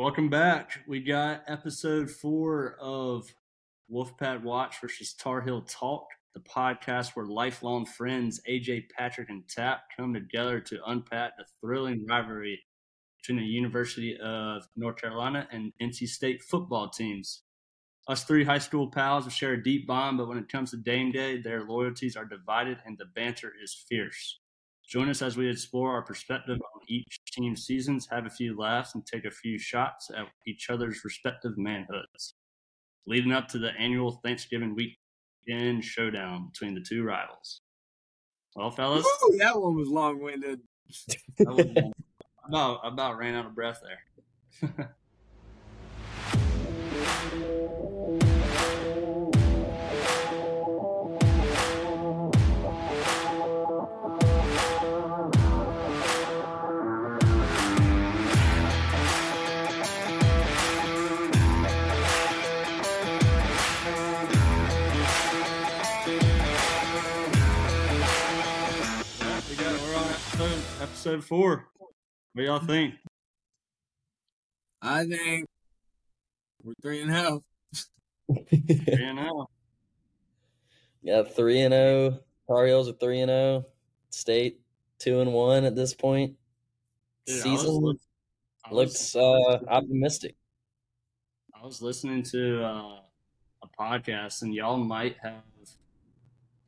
Welcome back. We got episode four of Wolfpack Watch versus Tar Heel Talk, the podcast where lifelong friends AJ, Patrick, and Tap come together to unpack the thrilling rivalry between the University of North Carolina and NC State football teams. Us three high school pals have shared a deep bond, but when it comes to Dame Day, their loyalties are divided and the banter is fierce. Join us as we explore our perspective on each team's seasons, have a few laughs, and take a few shots at each other's respective manhoods. Leading up to the annual Thanksgiving weekend showdown between the two rivals. Well, fellas, Ooh, that one was long winded. I about, about ran out of breath there. episode, episode four. What y'all think? I think we're three and a half. Three and oh. Got three and zero. Tar Heels are three and zero. State two and one at this point. Dude, I was Season look- was- looks uh, optimistic. I was listening to uh, a podcast, and y'all might have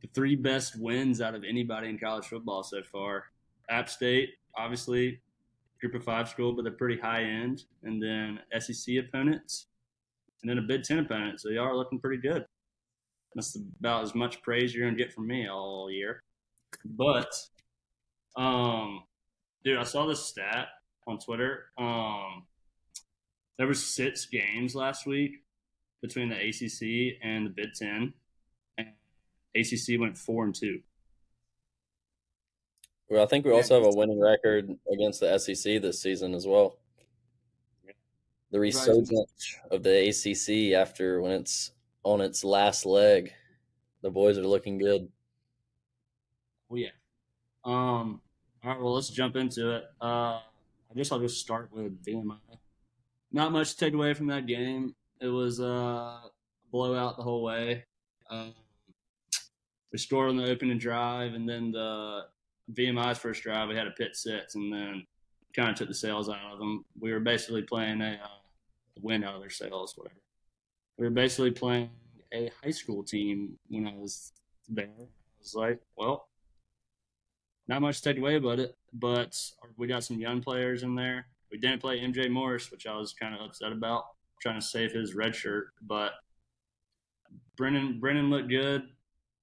the three best wins out of anybody in college football so far. App State, obviously, group of five school, but they're pretty high end, and then SEC opponents, and then a Big Ten opponent. So y'all are looking pretty good. That's about as much praise you're gonna get from me all year. But, um, dude, I saw this stat on Twitter. Um, there were six games last week between the ACC and the Big Ten, and ACC went four and two. Well, I think we also have a winning record against the SEC this season as well. The resurgence of the ACC after when it's on its last leg, the boys are looking good. Oh yeah. Um. All right. Well, let's jump into it. Uh, I guess I'll just start with VMI. Not much to take away from that game. It was uh, a blowout the whole way. Um, we scored on the opening drive, and then the VMI's first drive, we had a pick six, and then kind of took the sails out of them. We were basically playing a uh, wind out of their sails, whatever. We were basically playing a high school team when I was there. I was like, well, not much to take away about it, but we got some young players in there. We didn't play MJ Morris, which I was kind of upset about, trying to save his red shirt. But Brennan Brennan looked good,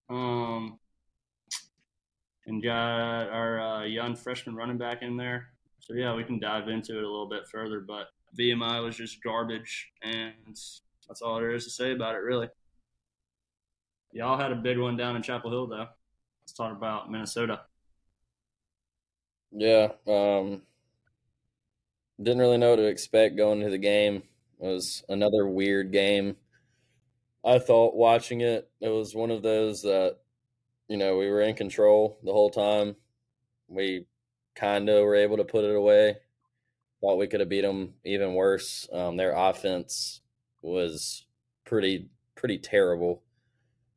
um, and got our uh, young freshman running back in there. So yeah, we can dive into it a little bit further. But VMI was just garbage, and that's all there is to say about it, really. Y'all had a big one down in Chapel Hill, though. Let's talk about Minnesota. Yeah, um, didn't really know what to expect going into the game. It was another weird game. I thought watching it, it was one of those that, you know, we were in control the whole time. We kind of were able to put it away. Thought we could have beat them even worse. Um, their offense was pretty pretty terrible.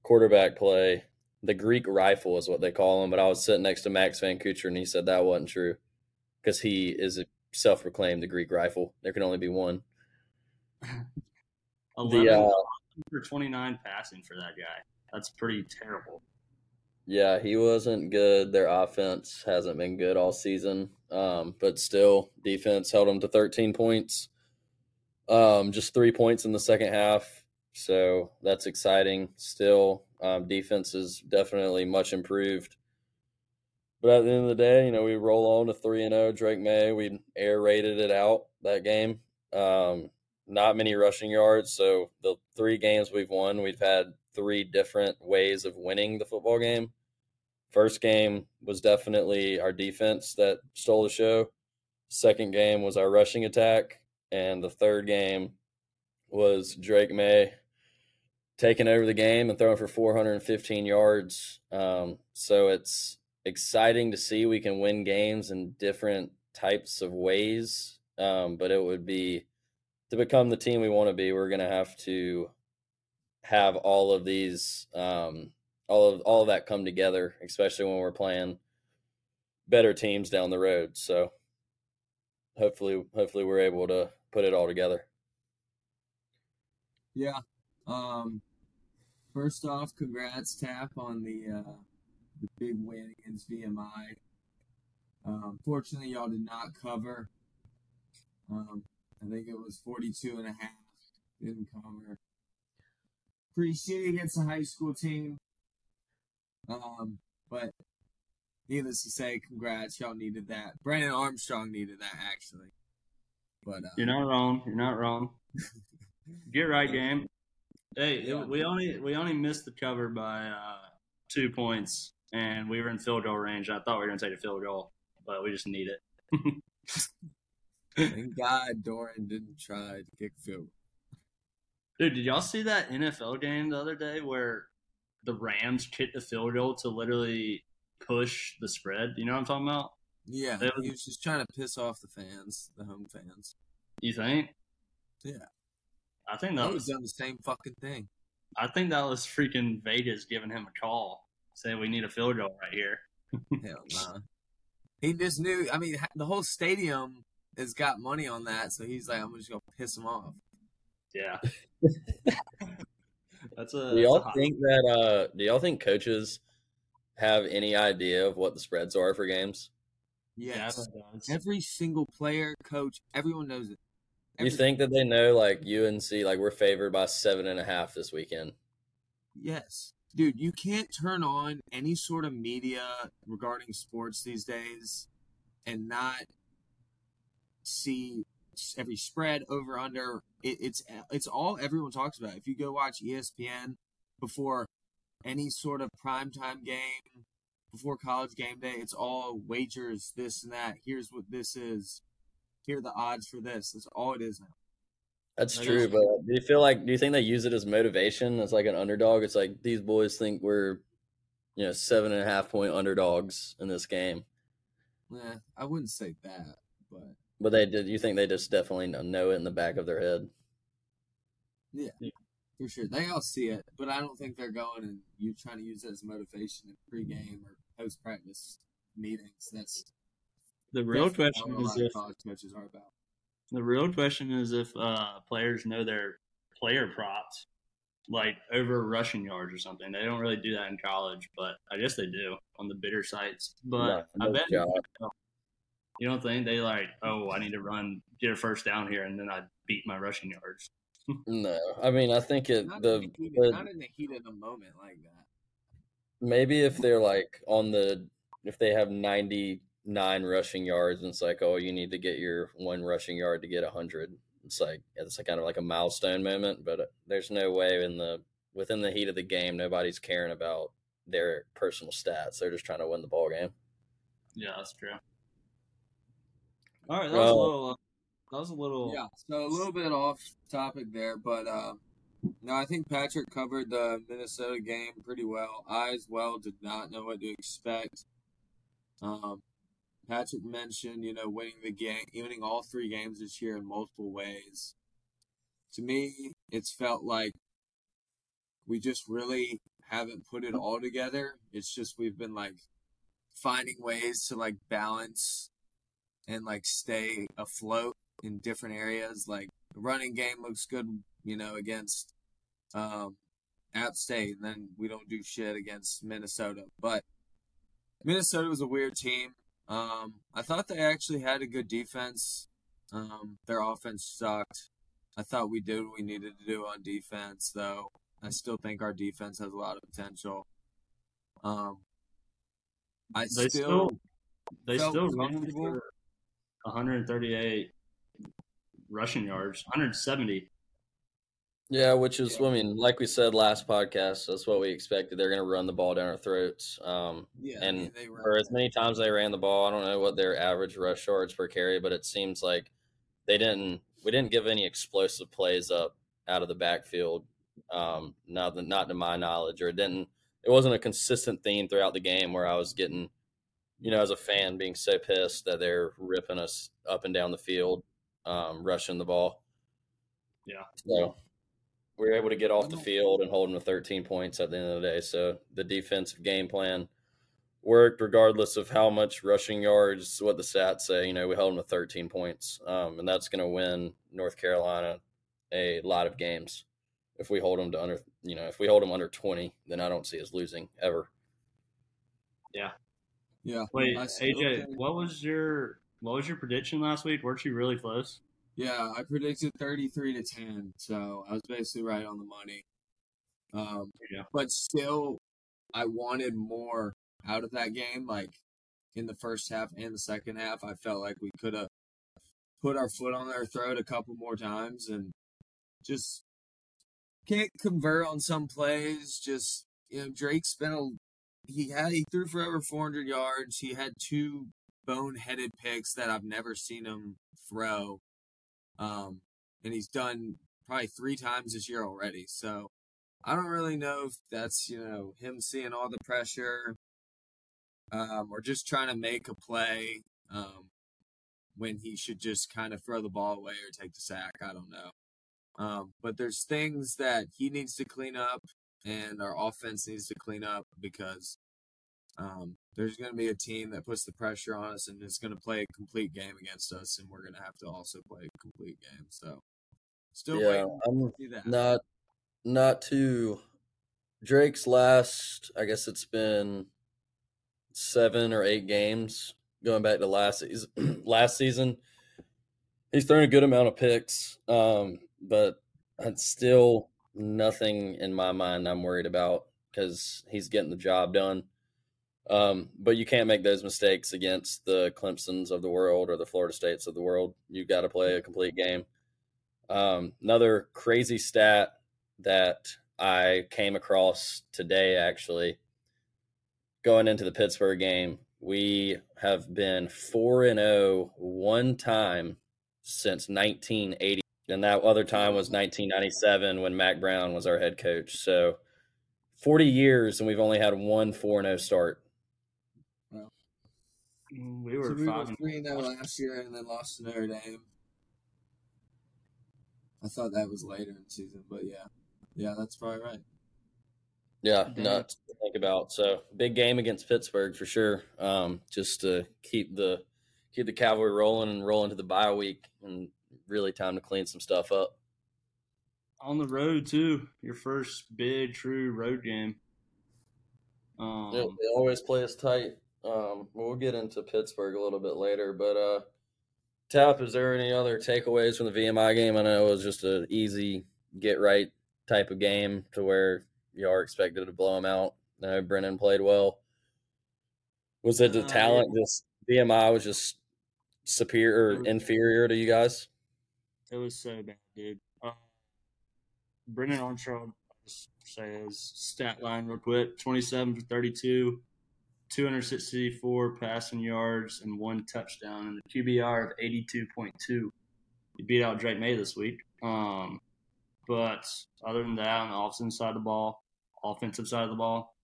Quarterback play, the Greek rifle is what they call him. But I was sitting next to Max Van Kucher, and he said that wasn't true because he is a self-proclaimed the Greek rifle. There can only be one. 11 The uh, for 29 passing for that guy. That's pretty terrible. Yeah, he wasn't good. Their offense hasn't been good all season. Um, but still, defense held them to 13 points. Um, just three points in the second half. So that's exciting. Still, um, defense is definitely much improved. But at the end of the day, you know, we roll on to 3 and 0. Drake Maye, we air raided it out that game. Um, not many rushing yards. So the three games we've won, we've had three different ways of winning the football game. First game was definitely our defense that stole the show. Second game was our rushing attack. And the third game was Drake Maye taking over the game and throwing for 415 yards. Um, so it's exciting to see we can win games in different types of ways. Um, but it would be to become the team we want to be, we're going to have to have all of these, um, all of all of that come together, especially when we're playing better teams down the road. So hopefully, hopefully we're able to put it all together. Yeah. Um, first off, congrats, Tap, on the uh, the big win against VMI. Um, fortunately, y'all did not cover. Um, I think it was 42 and a half. Didn't cover. Pretty shitty against a high school team. Um, but needless to say, congrats. Y'all needed that. Brennan Armstrong needed that, actually. But uh, You're not wrong. You're not wrong. Get right, game. Hey, Yeah. it, we only we only missed the cover by uh, two points, and we were in field goal range. I thought we were going to take a field goal, but we just need it. thank God Doeren didn't try to kick field. Dude, did y'all see that NFL game the other day where the Rams kicked the field goal to literally push the spread? You know what I'm talking about? Yeah, was- he was just trying to piss off the fans, the home fans. You think? Yeah. I think that was done the same fucking thing. I think that was freaking Vegas giving him a call, saying we need a field goal right here. Hell nah. He just knew. I mean, the whole stadium has got money on that, so he's like, I'm just gonna piss him off. Yeah. that's a. Do y'all a hot- think that? Uh, do y'all think coaches have any idea of what the spreads are for games? Yeah, Yes, every single player, coach, everyone knows it. You think that they know, like UNC, like we're favored by seven and a half this weekend? Yes, dude. You can't turn on any sort of media regarding sports these days and not see s- every spread over under. It, it's it's all everyone talks about. If you go watch ESPN before any sort of primetime game, before college game day, it's all wagers, this and that. Here's what this is. Here are the odds for this. That's all it is now. That's That true, but do you feel like do you think they use it as motivation as like an underdog? It's like these boys think we're, you know, seven and a half point underdogs in this game, Eh, I wouldn't say that, but but they did. You think they just definitely know it in the back of their head? Yeah, for sure they all see it. But I don't think they're going and you trying to use it as motivation in pregame or post practice meetings. That's The real question not what a is if college coaches are about. the real question is if uh, players know their player props, like over rushing yards or something. They don't really do that in college, but I guess they do on the bidder sites. But No, I bet shot. You don't think they like, oh, I need to run get a first down here, and then I beat my rushing yards. No, I mean I think it Not, the, in the heat, the not in the heat of the moment like that. maybe if they're like on the if they have ninety nine rushing yards and it's like oh you need to get your one rushing yard to get hundred. It's like it's like kind of like a milestone moment, but uh, there's no way in the within the heat of the game nobody's caring about their personal stats. They're just trying to win the ball game. Yeah, that's true. All right, that was a little. Uh, that was a little. Yeah, so a little bit off topic there, but uh, no, I think Patrick covered the Minnesota game pretty well. I as well did not know what to expect. Um, Patrick mentioned, you know, winning the game, winning all three games this year in multiple ways. To me, it's felt like we just really haven't put it all together. It's just we've been like finding ways to like balance and like stay afloat in different areas. Like the running game looks good, you know, against um, App State, and then we don't do shit against Minnesota. But Minnesota was a weird team. Um, I thought they actually had a good defense. Um, their offense sucked. I thought we did what we needed to do on defense, though. I still think our defense has a lot of potential. Um, I They still, still- They still comfortable. For 138 rushing yards, 170. Yeah, which is Yeah. I mean, like we said last podcast, that's what we expected. They're going to run the ball down our throats. Um, yeah, and mean, they for as many times they ran the ball, I don't know what their average rush yards per carry, but it seems like they didn't. We didn't give any explosive plays up out of the backfield. Um, not the, not to my knowledge, or it didn't. It wasn't a consistent theme throughout the game where I was getting, you know, as a fan, being so pissed that they're ripping us up and down the field, um, rushing the ball. Yeah. So we were able to get off the field and hold them to 13 points at the end of the day. So the defensive game plan worked regardless of how much rushing yards, what the stats say. You know, we held them to 13 points, um, and that's going to win North Carolina a lot of games. If we hold them to under, you know, if we hold them under 20, then I don't see us losing ever. Yeah. Yeah. Wait, AJ, what was your what was your prediction last week? Weren't you really close? Yeah, I predicted 33 to 10, so I was basically right on the money. Um, Yeah. but still, I wanted more out of that game. Like in the first half and the second half, I felt like we could have put our foot on their throat a couple more times and just can't convert on some plays. Just you know, Drake's been a he had he threw for over 400 yards. He had two boneheaded picks that I've never seen him throw. Um, and he's done probably three times this year already. So I don't really know if that's, you know, him seeing all the pressure um, or just trying to make a play um, when he should just kind of throw the ball away or take the sack. I don't know. Um, but there's things that he needs to clean up and our offense needs to clean up because um, there's going to be a team that puts the pressure on us and is going to play a complete game against us, and we're going to have to also play a complete game. So, still yeah, waiting I'm to see that. not not too Drake's last. I guess it's been seven or eight games going back to last season. last season, he's thrown a good amount of picks, um, but it's still nothing in my mind I'm worried about because he's getting the job done. Um, but you can't make those mistakes against the Clemsons of the world or the Florida States of the world. You've got to play a complete game. Um, another crazy stat that I came across today, actually, going into the Pittsburgh game, we have been 4 and 0 one time since 1980. And that other time was 1997 when Mack Brown was our head coach. So 40 years, and we've only had one 4 0 start. Mm, We were So we were five. and- three and zero last year, and then lost to Notre Dame. I thought that was later in the season, but yeah, yeah, that's probably right. Yeah, Damn. nuts to think about. So big game against Pittsburgh for sure. Um, just to keep the keep the cavalry rolling and roll into the bye week, and really time to clean some stuff up. on the road too. Your first big true road game. Um, Yeah, they always play us tight. Um, we'll get into Pittsburgh a little bit later, but uh, Tap, is there any other takeaways from the VMI game? I know it was just an easy get right type of game to where you are expected to blow them out. I know Brennan played well. Was it the Uh, talent? Just VMI was just superior or inferior to you guys? It was so bad, dude. Uh, Brennan Armstrong, I'll say his stat line real quick 27 for 32, 264 passing yards, and one touchdown, and a QBR of 82.2. He beat out Drake Maye this week. Um, but other than that, on the offensive side of the ball, offensive side of the ball,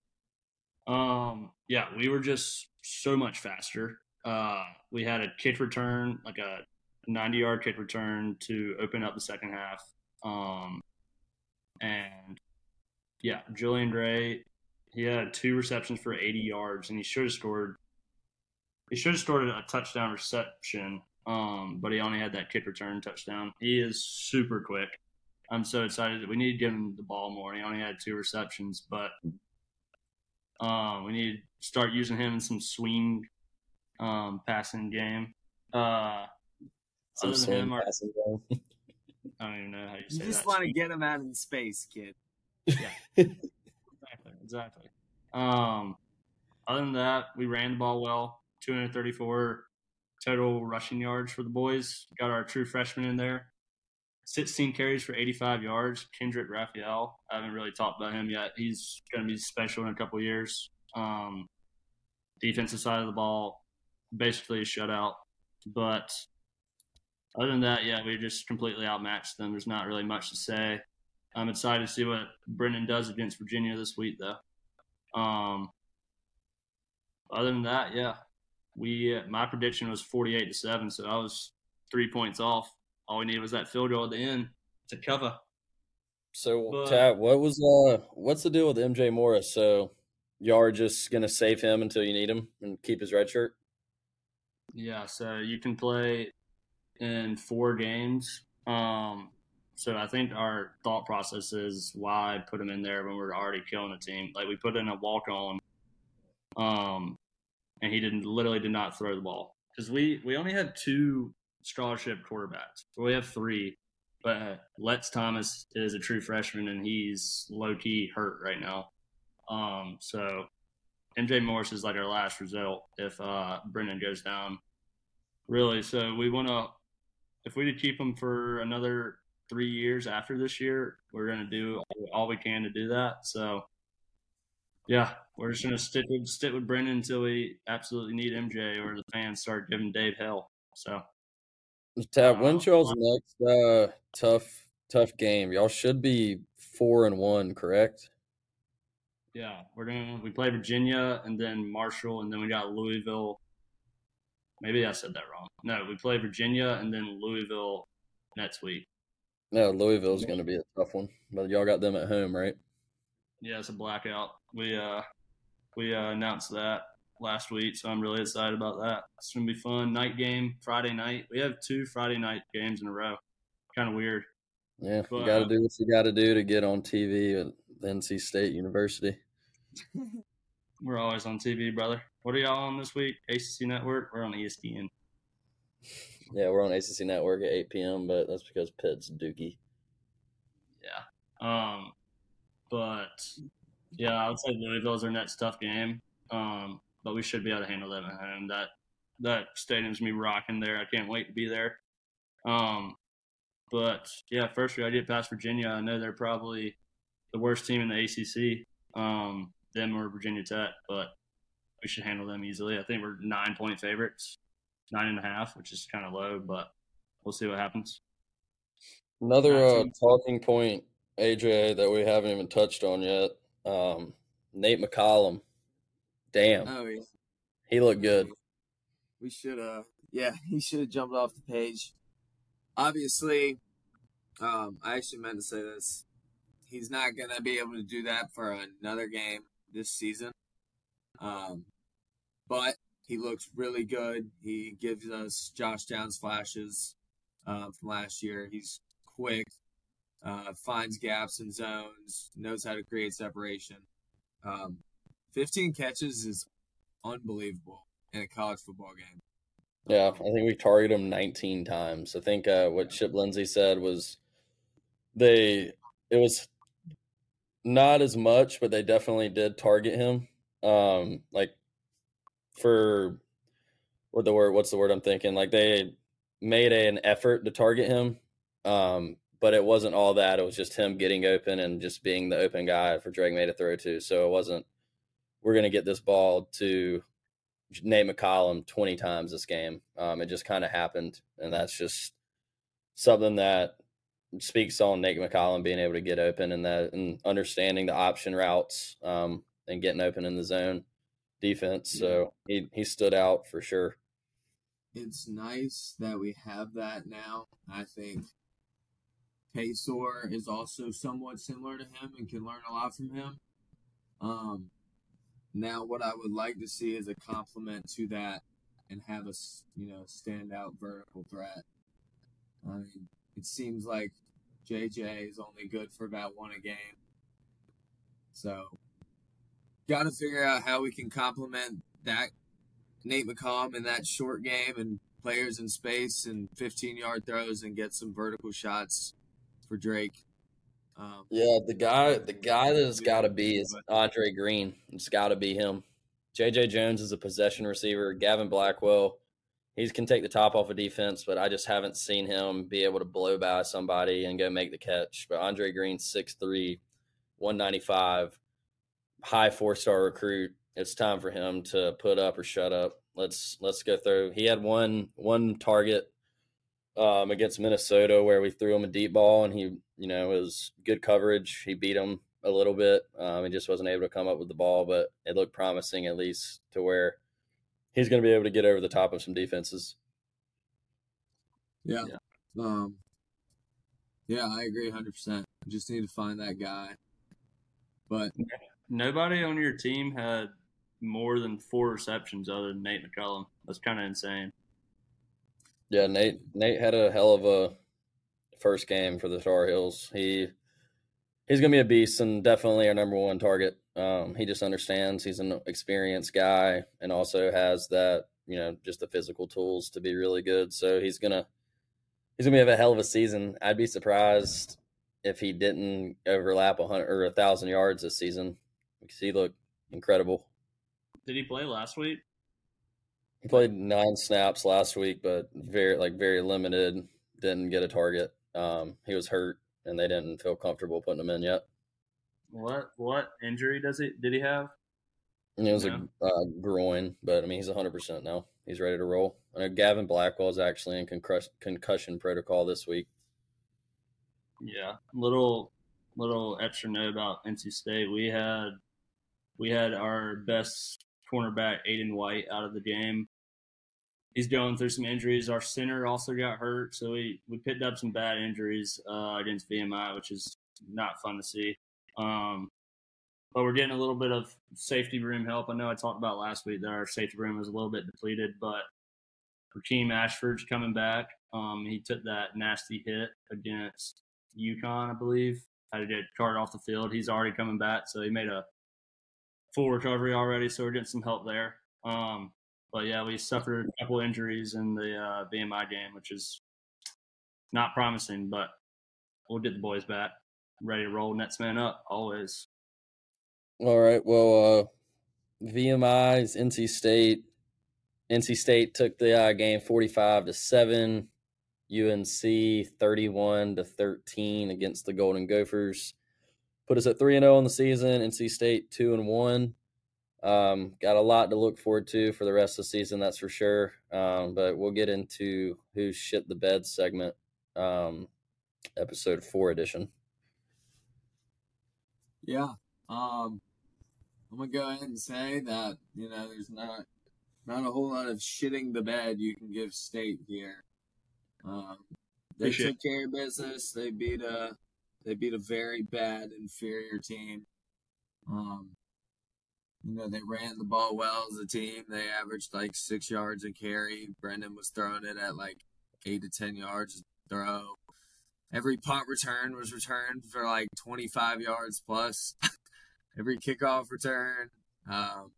um, yeah, we were just so much faster. Uh, we had a kick return, like a 90 yard kick return to open up the second half. Um, and yeah, Julian Gray, he had two receptions for 80 yards, and he should have scored. He should have scored a touchdown reception, um, but he only had that kick return touchdown. He is super quick. I'm so excited. We need to give him the ball more. He only had two receptions, but um, we need to start using him in some swing um, passing game. Uh, Some other than him, our. I don't even know how you say that. You just want to get him out in space, kid. Yeah. Exactly, exactly. Um, other than that, we ran the ball well. 234 total rushing yards for the boys. Got our true freshman in there. 16 carries for 85 yards. Kendrick Raphael. I haven't really talked about him yet. He's going to be special in a couple years. Um, defensive side of the ball, basically a shutout. But other than that, yeah, we just completely outmatched them. There's not really much to say. I'm excited to see what Brennan does against Virginia this week, though. Um, other than that, yeah, we uh, my prediction was 48 to seven, so I was three points off. All we needed was that field goal at the end. to cover. So, But- Tap, what was uh, what's the deal with MJ Morris? So, y'all are just gonna save him until you need him and keep his red shirt? Yeah, so you can play in four games. Um, so I think our thought process is why put him in there when we're already killing the team. Like we put in a walk on, um, and he didn't literally did not throw the ball because we we only have two scholarship quarterbacks. We have three, but Lex Thomas is a true freshman and he's low key hurt right now. Um, so MJ Morris is like our last result if uh, Brennan goes down. Really, so we want to, if we could keep him for another three years after this year, we're going to do all we can to do that. So, yeah, we're just going to stick with stick with Brennan until we absolutely need MJ or the fans start giving Dave hell. So, Tap, when's y'all's next uh, tough tough game? Y'all should be four and one, correct? yeah, we're gonna we play Virginia and then Marshall and then we got Louisville. Maybe I said that wrong. No, we play Virginia and then Louisville next week. No, Louisville's gonna be a tough one, but y'all got them at home, right? Yeah, it's a blackout. We uh we uh, announced that last week, so I'm really excited about that. It's gonna be fun. Night game Friday night. We have two Friday night games in a row. Kind of weird. Yeah, But, you got to uh, do what you got to do to get on TV at NC State University. We're always on TV, brother. What are y'all on this week? ACC Network. We're on ESPN. Yeah, we're on ACC Network at 8 p.m., but that's because Pitt's Dookie. Yeah. Um, but yeah, I would say Louisville's our next tough game. Um, but we should be able to handle them at home. That that stadium's be rocking there. I can't wait to be there. Um, but yeah, first we gotta get past Virginia. I know they're probably the worst team in the ACC. Um, them or Virginia Tech, but we should handle them easily. I think we're nine point favorites, nine and a half, which is kind of low, but we'll see what happens. Another uh, talking point, AJ, that we haven't even touched on yet. Um, Nate McCollum. Damn, Oh yeah. he looked good. We should uh yeah, he should have jumped off the page. Obviously, um, I actually meant to say this. He's not gonna be able to do that for another game this season. Um, but he looks really good. He gives us Josh Downs flashes uh, from last year. He's quick, uh, finds gaps and zones, knows how to create separation. Um, 15 catches is unbelievable in a college football game. Yeah, I think we targeted him 19 times. I think uh, what Chip Lindsey said was they it was not as much, but they definitely did target him. Um, like for what the word? What's the word I'm thinking? Like they made a, an effort to target him, um, but it wasn't all that. It was just him getting open and just being the open guy for Drake Maye to throw to. So it wasn't. We're gonna get this ball to Nate McCollum 20 times this game. Um, it just kind of happened. And that's just something that speaks on Nate McCollum being able to get open and that and understanding the option routes um, and getting open in the zone defense. So he, he stood out for sure. It's nice that we have that now. I think Paysour is also somewhat similar to him and can learn a lot from him. Um, now, what I would like to see is a complement to that and have a you know standout vertical threat. I mean, it seems like JJ is only good for about one a game, so got to figure out how we can complement that Nate McCollum in that short game and players in space and 15 yard throws and get some vertical shots for Drake. Um, Yeah, the guy the guy that's got to be is Andre Green. It's got to be him. JJ Jones is a possession receiver. Gavin Blackwell, he can take the top off of defense, but I just haven't seen him be able to blow by somebody and go make the catch. But Andre Green, 6'3", 195, high four star recruit. It's time for him to put up or shut up. Let's let's go through. He had one one target um, against Minnesota where we threw him a deep ball and he, you know, was good coverage. He beat him a little bit. Um, he just wasn't able to come up with the ball, but it looked promising at least to where he's going to be able to get over the top of some defenses. Yeah. Yeah. Um, Yeah, I agree 100%. Just need to find that guy. But Nobody on your team had more than four receptions other than Nate McCollum. That's kind of insane. Yeah, Nate Nate had a hell of a first game for the Tar Heels. He he's gonna be a beast and definitely our number one target. Um, he just understands he's an experienced guy and also has that you know just the physical tools to be really good. So he's gonna he's gonna have a hell of a season. I'd be surprised if he didn't overlap a hundred or a thousand yards this season because he looked incredible. Did he play last week? He played nine snaps last week, but very like very limited. Didn't get a target. Um, he was hurt, and they didn't feel comfortable putting him in yet. What what injury does he did he have? And it was Yeah. a uh, groin, but I mean he's 100 percent now. He's ready to roll. I know Gavin Blackwell is actually in concus- concussion protocol this week. Yeah, little little extra note about NC State. We had we had our best cornerback Aydan White out of the game. He's going through some injuries. Our center also got hurt, so we we picked up some bad injuries uh, against VMI, which is not fun to see. Um, but we're getting a little bit of safety room help. I know I talked about last week that our safety room was a little bit depleted, but Rakeim Ashford's coming back. Um, he took that nasty hit against UConn, I believe. Had to get carted off the field. He's already coming back, so he made a full recovery already. So we're getting some help there. Um, but yeah, we suffered a couple injuries in the uh, VMI game, which is not promising. But we'll get the boys back, ready to roll. Next man up, always. All right. Well, uh, VMI's NC State. NC State took the uh, game 45 to 7. UNC 31 to 13 against the Golden Gophers. Put us at 3 and 0 on the season. NC State 2 and 1. Um, got a lot to look forward to for the rest of the season, that's for sure. Um, but we'll get into who shit the bed segment, um, episode 4 edition. Yeah, um, I'm gonna go ahead and say that you know there's not not a whole lot of shitting the bed you can give State here. Um, they Appreciate took care of business. They beat a they beat a very bad inferior team. Um, you know they ran the ball well as a team. They averaged like six yards a carry. Brennan was throwing it at like eight to ten yards throw. Every punt return was returned for like 25 yards plus. Every kickoff return. Um,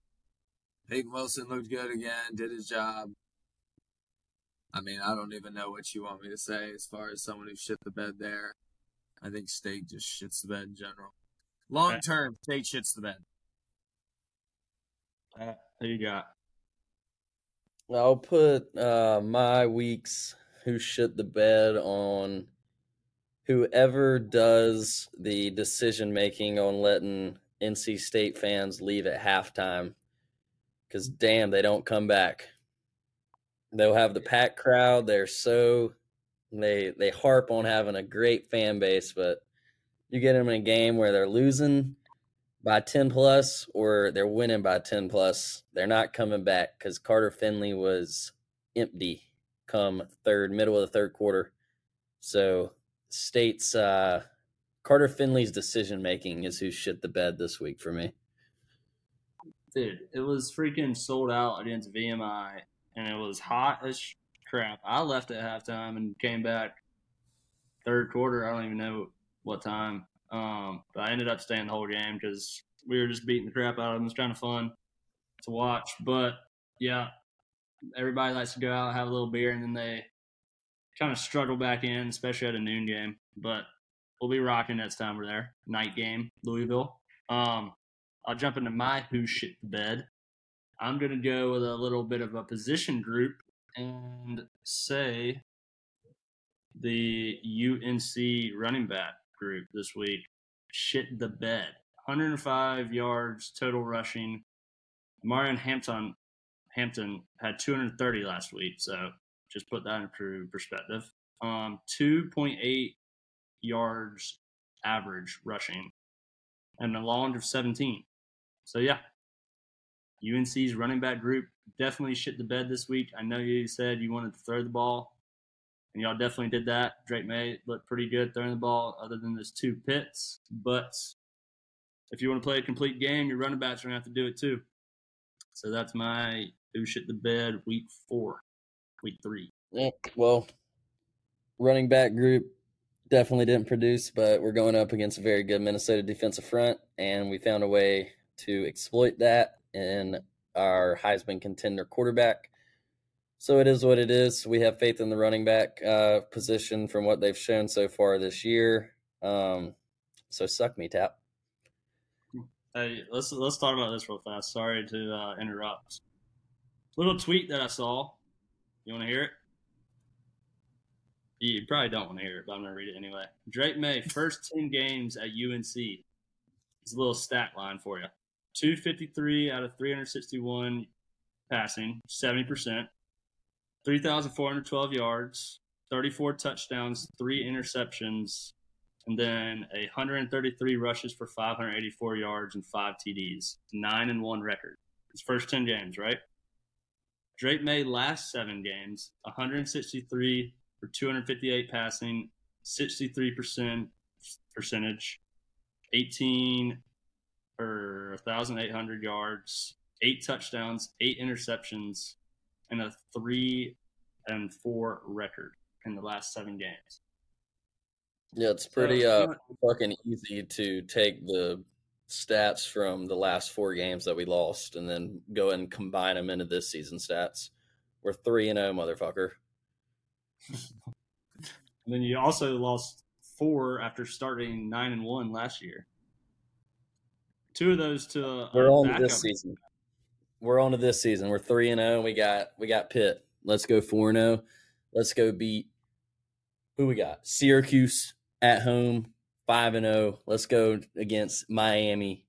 Peyton Wilson looked good again, did his job. I mean, I don't even know what you want me to say as far as someone who shit the bed there. I think State just shits the bed in general. Long Okay. term, State shits the bed. Uh, who you got? I'll put uh, my week's who shit the bed on whoever does the decision making on letting NC State fans leave at halftime. Because damn, they don't come back. They'll have the pack crowd. They're so they they harp on having a great fan base, but you get them in a game where they're losing by 10 plus or they're winning by 10 plus they're not coming back because carter finley was empty come third middle of the third quarter so states uh carter finley's decision making is who shit the bed this week for me Dude, it was freaking sold out against VMI, and it was hot as crap. I left at halftime and came back third quarter. I don't even know what time. Um, but I ended up staying the whole game because we were just beating the crap out of them. It was kind of fun to watch. But yeah, everybody likes to go out, have a little beer, and then they kind of struggle back in, especially at a noon game. But we'll be rocking next time we're there. Night game, Louisville. Um, I'll jump into my who shit the bed. I'm gonna go with a little bit of a position group and say the UNC running back group this week shit the bed. 105 yards total rushing. Marion Hampton Hampton had 230 last week, so just put that into perspective. Um, 2.8 yards average rushing and a long of 17. So yeah, UNC's running back group definitely shit the bed this week. I know you said you wanted to throw the ball. and y'all definitely did that. Drake Maye looked pretty good throwing the ball, other than those two picks. But if you want to play a complete game, your running backs are gonna have to do it too. So that's my who shit the bed week four, week three. Yeah, well, running back group definitely didn't produce, but we're going up against a very good Minnesota defensive front, and we found a way to exploit that in our Heisman contender quarterback. So it is what it is. We have faith in the running back uh, position from what they've shown so far this year. Um, so suck me, tap. Hey, let's let's talk about this real fast. Sorry to uh, interrupt. Little tweet that I saw. You want to hear it? You probably don't want to hear it, but I'm gonna read it anyway. Drake Maye first ten games at UNC. It's a little stat line for you: two fifty three out of three hundred sixty one passing, seventy percent, three thousand four hundred twelve yards, thirty four touchdowns, three interceptions, and then a 133 rushes for 584 yards and five TDs, nine and one record. His first 10 games, right? Drake Maye last seven games, 163 for 258 passing, 63% percentage, 18 or 1,800 yards, eight touchdowns, eight interceptions, and a three and four record in the last seven games. Yeah, it's pretty uh fucking easy to take the stats from the last four games that we lost and then go and combine them into this season stats. We're three and zero, motherfucker. And then you also lost four after starting nine and one last year. Two of those to We're on to this season. We're on to this season. We're three and zero. We got we got Pitt. Let's go four and zero. Let's go beat who we got? Syracuse at home, five and zero. Let's go against Miami.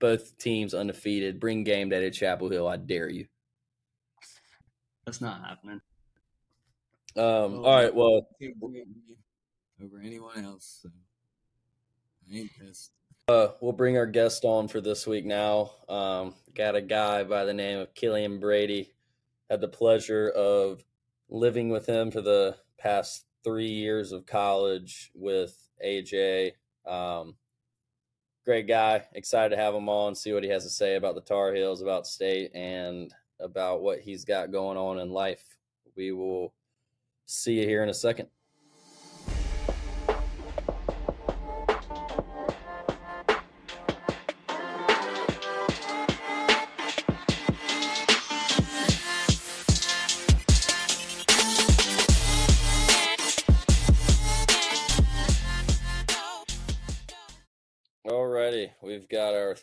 Both teams undefeated. Bring game day to Chapel Hill. I dare you. That's not happening. Um, Oh. all right. Well, Can't beat me over anyone else. So I ain't pissed. uh, we'll bring our guest on for this week now. Um, got a guy by the name of Killian Brady. Had the pleasure of living with him for the past three years of college with AJ. Um, great guy. Excited to have him on, see what he has to say about the Tar Heels, about state, and about what he's got going on in life. We will see you here in a second.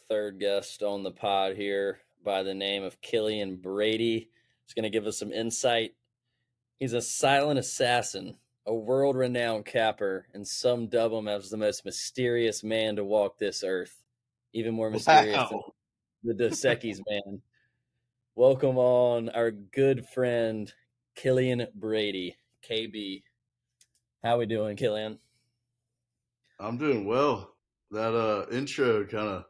Third guest on the pod here by the name of Killian Brady. He's going to give us some insight. He's a silent assassin, a world renowned capper, and some dub him as the most mysterious man to walk this earth. Even more mysterious Wow. than the Dos Equis man. Welcome on our good friend Killian Brady, KB. How we doing, Killian? I'm doing well. That uh intro kind of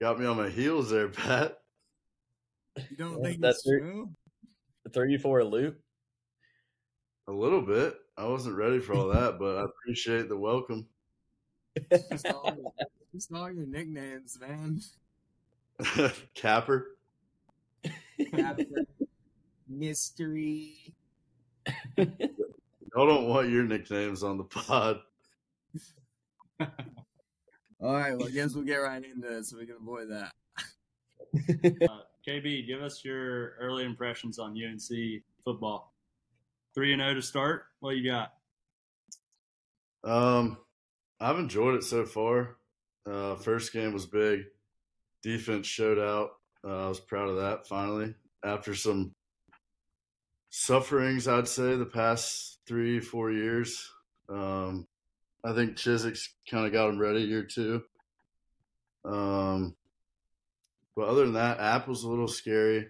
got me on my heels there, Pat. You don't think that's it's true? Throw you for a loop? A little bit. I wasn't ready for all that, but I appreciate the welcome. Just all, your, just all your nicknames, man. Capper. Capper, Mystery. Y'all don't want your nicknames on the pod. All right, well, I guess we'll get right into it so we can avoid that. Uh, KB, give us your early impressions on UNC football. Three and zero to start. What you got? Um, I've enjoyed it so far. Uh, first game was big. Defense showed out. Uh, I was proud of that finally. After some sufferings, I'd say, the past three, four years. Um, I think Chizik's kind of got him ready here too. Um, but other than that, App was a little scary.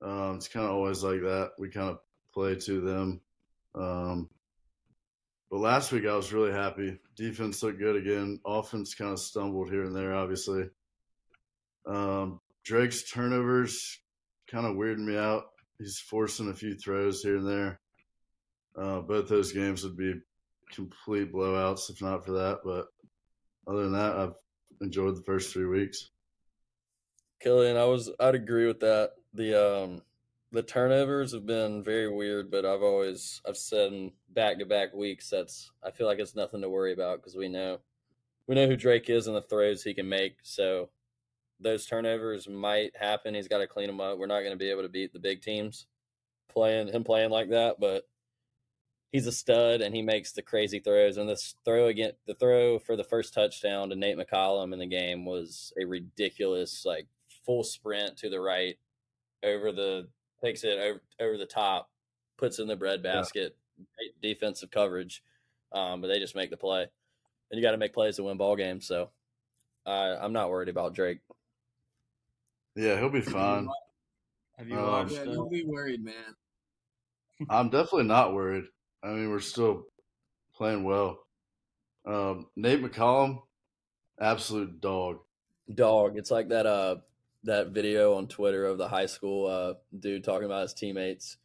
Um, it's kind of always like that. We kind of play to them. Um, but last week I was really happy. Defense looked good again. Offense kind of stumbled here and there, obviously. Um, Drake's turnovers kind of weirded me out. He's forcing a few throws here and there. Uh, both those games would be complete blowouts if not for that. But other than that, I've enjoyed the first three weeks. Killian, I was I'd agree with that. The um the turnovers have been very weird, but I've always I've said in back to back weeks that's I feel like it's nothing to worry about because we know we know who Drake is and the throws he can make. So those turnovers might happen. He's got to clean them up. We're not going to be able to beat the big teams playing him playing like that, but he's a stud and he makes the crazy throws. And this throw again, the throw for the first touchdown to Nate McCollum in the game was a ridiculous like full sprint to the right over the takes it over over the top, puts in the bread basket, yeah. defensive coverage, um, but they just make the play. And you got to make plays to win ball games. So uh, I'm not worried about Drake. Yeah, he'll be fine. Have you um. Yeah, don't be worried, man. I'm definitely not worried. I mean, we're still playing well. Um, Nate McCollum, absolute dog. Dog. It's like that. Uh, that video on Twitter of the high school uh, dude talking about his teammates.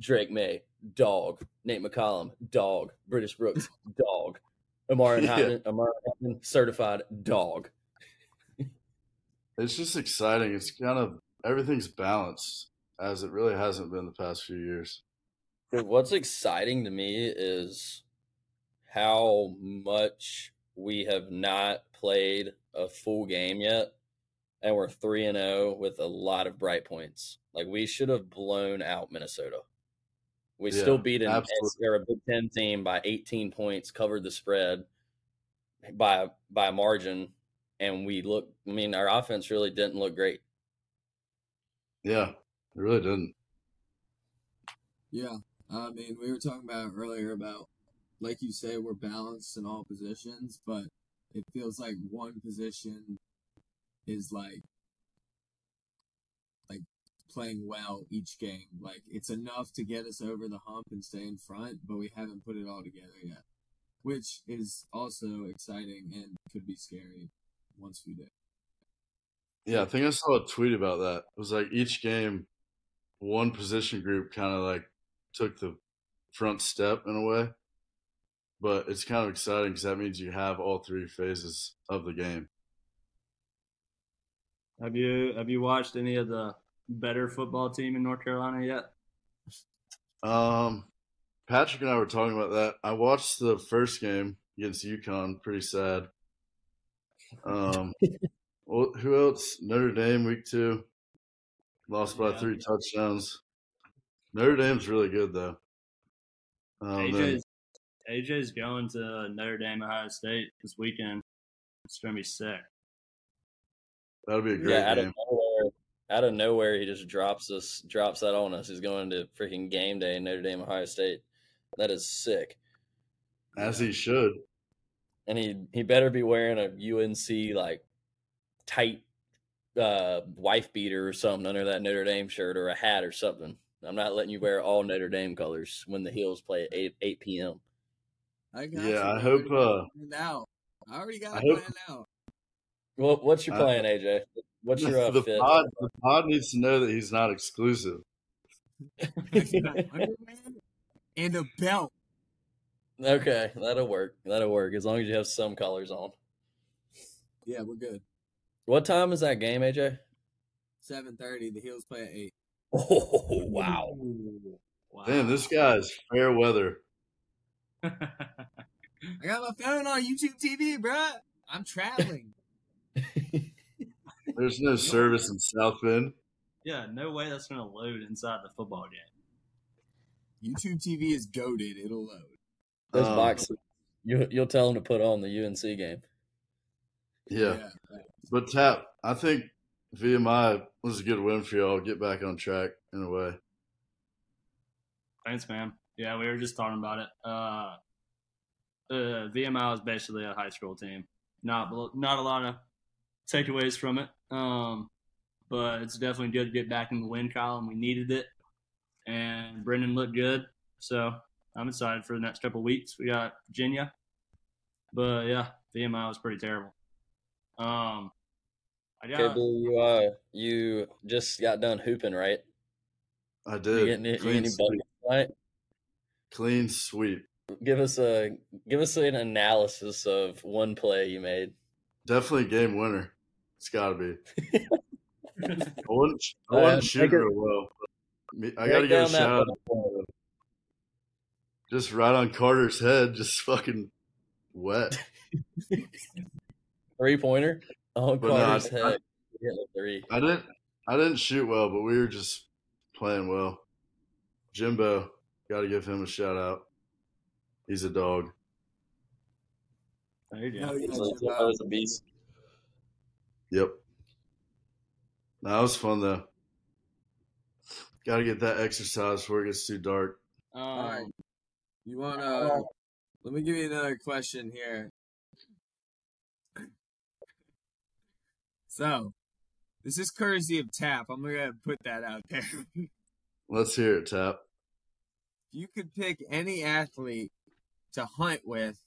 Drake Maye, dog. Nate McCollum, dog. British Brooks, dog. Amar yeah. Amar certified dog. it's just exciting. It's kind of everything's balanced as it really hasn't been the past few years. What's exciting to me is how much we have not played a full game yet and we're 3 and 0 with a lot of bright points. Like we should have blown out Minnesota. We yeah, still beat an or a Big 10 team by 18 points, covered the spread by by a margin and we look I mean our offense really didn't look great. Yeah, it really didn't. Yeah. I mean, we were talking about earlier about like you say we're balanced in all positions, but it feels like one position is like like playing well each game. Like it's enough to get us over the hump and stay in front, but we haven't put it all together yet. Which is also exciting and could be scary once we do. Yeah, I think I saw a tweet about that. It was like each game, one position group kind of like took the front step in a way. But it's kind of exciting because that means you have all three phases of the game. Have you have you watched any of the better football team in North Carolina yet? Um, Patrick and I were talking about that. I watched the first game against UConn. Pretty sad. Um, well, who else? Notre Dame week two, lost by yeah. three touchdowns. Notre Dame's really good though. Um, AJ's, AJ's going to Notre Dame, Ohio State this weekend. It's gonna be sick. That'll be a great yeah, out game. Of nowhere, out of nowhere, he just drops us, drops that on us. He's going to freaking game day in Notre Dame, Ohio State. That is sick. As he should. And he he better be wearing a UNC like tight uh, wife beater or something under that Notre Dame shirt or a hat or something. I'm not letting you wear all Notre Dame colors when the Heels play at 8, 8 p.m. I got yeah, you. I hope. Uh, now, I already got it planned out. Well, what's your plan, uh, AJ? What's your uh, the fit? pod? The pod needs to know that he's not exclusive. and a belt. Okay, that'll work. That'll work as long as you have some colors on. Yeah, we're good. What time is that game, AJ? Seven thirty. The Heels play at eight. Oh wow! wow. Damn, this guy's fair weather. I got my phone on YouTube TV, bruh. I'm traveling. There's no service in South Bend. Yeah, no way that's going to load inside the football game. YouTube TV is goaded. It'll load. Those um, boxes. You, you'll tell them to put on the UNC game. Yeah. yeah. But Tap, I think VMI was a good win for y'all. Get back on track in a way. Thanks, man. Yeah, we were just talking about it. Uh, uh, VMI is basically a high school team. Not not a lot of takeaways from it. Um, but it's definitely good to get back in the win column. We needed it, and Brennan looked good. So I'm excited for the next couple weeks. We got Virginia, but yeah, VMI was pretty terrible. Um, I got, okay, you uh, you just got done hooping, right? I did. You getting, you getting any right? Clean sweep. Give us a give us an analysis of one play you made. Definitely game winner. It's got to be. I wouldn't, I Uh, wouldn't shoot take real well. I got to Break give a down that shout out. Just right on Carter's head, just fucking wet. three pointer on But no, Carter's I- head. Hit a three. I didn't I didn't shoot well, but we were just playing well. Jimbo, got to give him a shout out. He's a dog. There you Hell go. yeah, That was- Jimbo. that was a beast. Yep. That was fun though. Got to get that exercise before it gets too dark. Um, right. You want to? Let me give you another question here. So, this is courtesy of Tap. I'm gonna put that out there. Let's hear it, Tap. If you could pick any athlete to hunt with,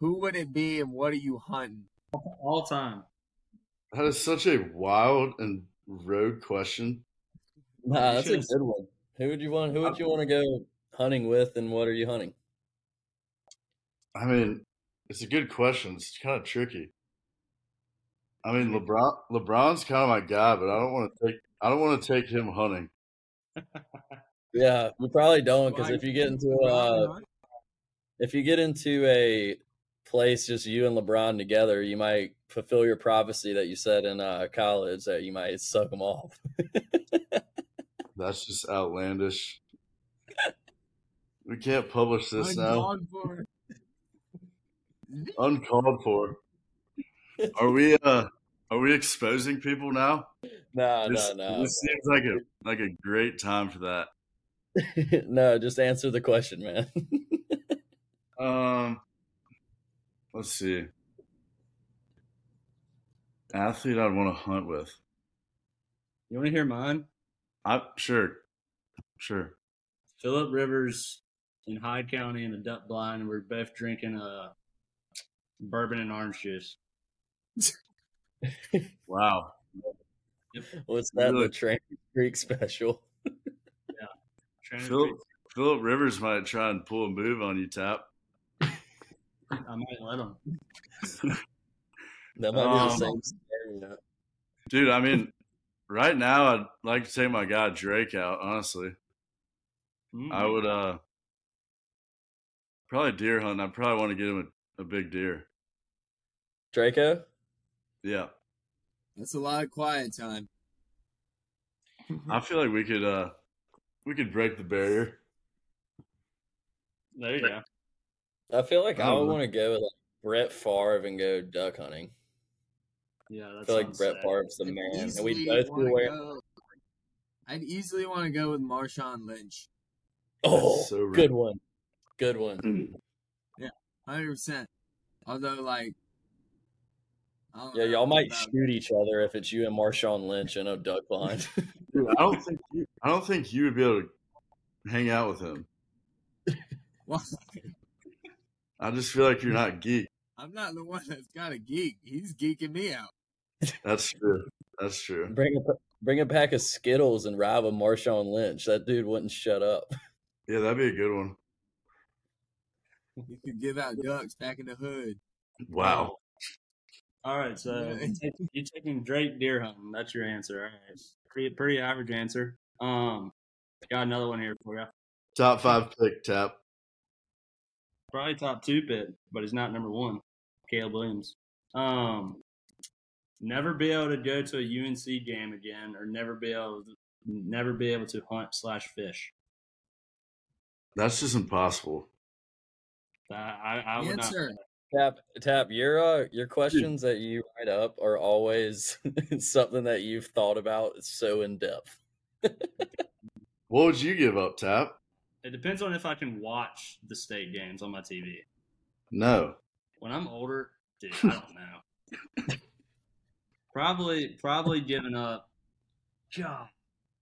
who would it be, and what are you hunting? all time. That is such a wild and rogue question. Nah, that's a good one. Who would you want? Who would you want to go hunting with, and what are you hunting? I mean, it's a good question. It's kind of tricky. I mean, LeBron LeBron's kind of my guy, but I don't want to take I don't want to take him hunting. Yeah, you probably don't because if you get into uh, if you get into a place just you and LeBron together, you might fulfill your prophecy that you said in uh, college that you might suck them off. That's just outlandish. We can't publish this now. Uncalled for. Uncalled for. Are we uh are we exposing people now? no, This, no, no, this seems like a like a great time for that. no. Just answer the question, man. Um, let's see. Athlete I'd want to hunt with. You want to hear mine? I sure, sure. Philip Rivers in Hyde County in the duck blind, we're both drinking uh, bourbon and orange juice. Wow. What's that? Really? The Train Creek special. Trying to Philip Philip Rivers might try and pull a move on you, Tap. I might let him. That might be Um, the same scenario. Dude, I mean, right now I'd like to take my guy Drake out. Honestly, Mm. I would uh probably deer hunt. I probably want to get him a, a big deer. Draco. Yeah, That's a lot of quiet time. I feel like we could uh we could break the barrier. There you go. I feel like I would Um, want to go with like Brett Favre and go duck hunting. Yeah, I feel like Brett Favre's the man, and easily we both be wearing. I'd easily want to go with Marshawn Lynch. Oh, so good one, good one. yeah, Hundred percent. Although, like, I don't Yeah, know y'all might shoot each other if it's you and Marshawn Lynch in a duck blind. Dude, I don't think you, I don't think you would be able to hang out with him. Well, I just feel like you're not geek. I'm not the one that's got a geek. He's geeking me out. That's true. That's true. bring a bring a pack of Skittles and ride with Marshawn Lynch. That dude wouldn't shut up. Yeah, that'd be a good one. You could give out ducks back in the hood. Wow. All right, so you're taking Drake deer hunting? That's your answer. All right, pretty pretty average answer. Um, got another one here for you. Top five pick, Tap. Probably top two pick, but he's not number one. Caleb Williams. Um, never be able to go to a UNC game again, or never be able to, never be able to hunt slash fish. That's just impossible. I I, I would not. Answer. Tap tap your uh, your questions that you write up are always something that you've thought about so in depth. What would you give up, Tap? It depends on if I can watch the state games on my TV. No. When I'm older, dude, I don't know. probably probably giving up. God,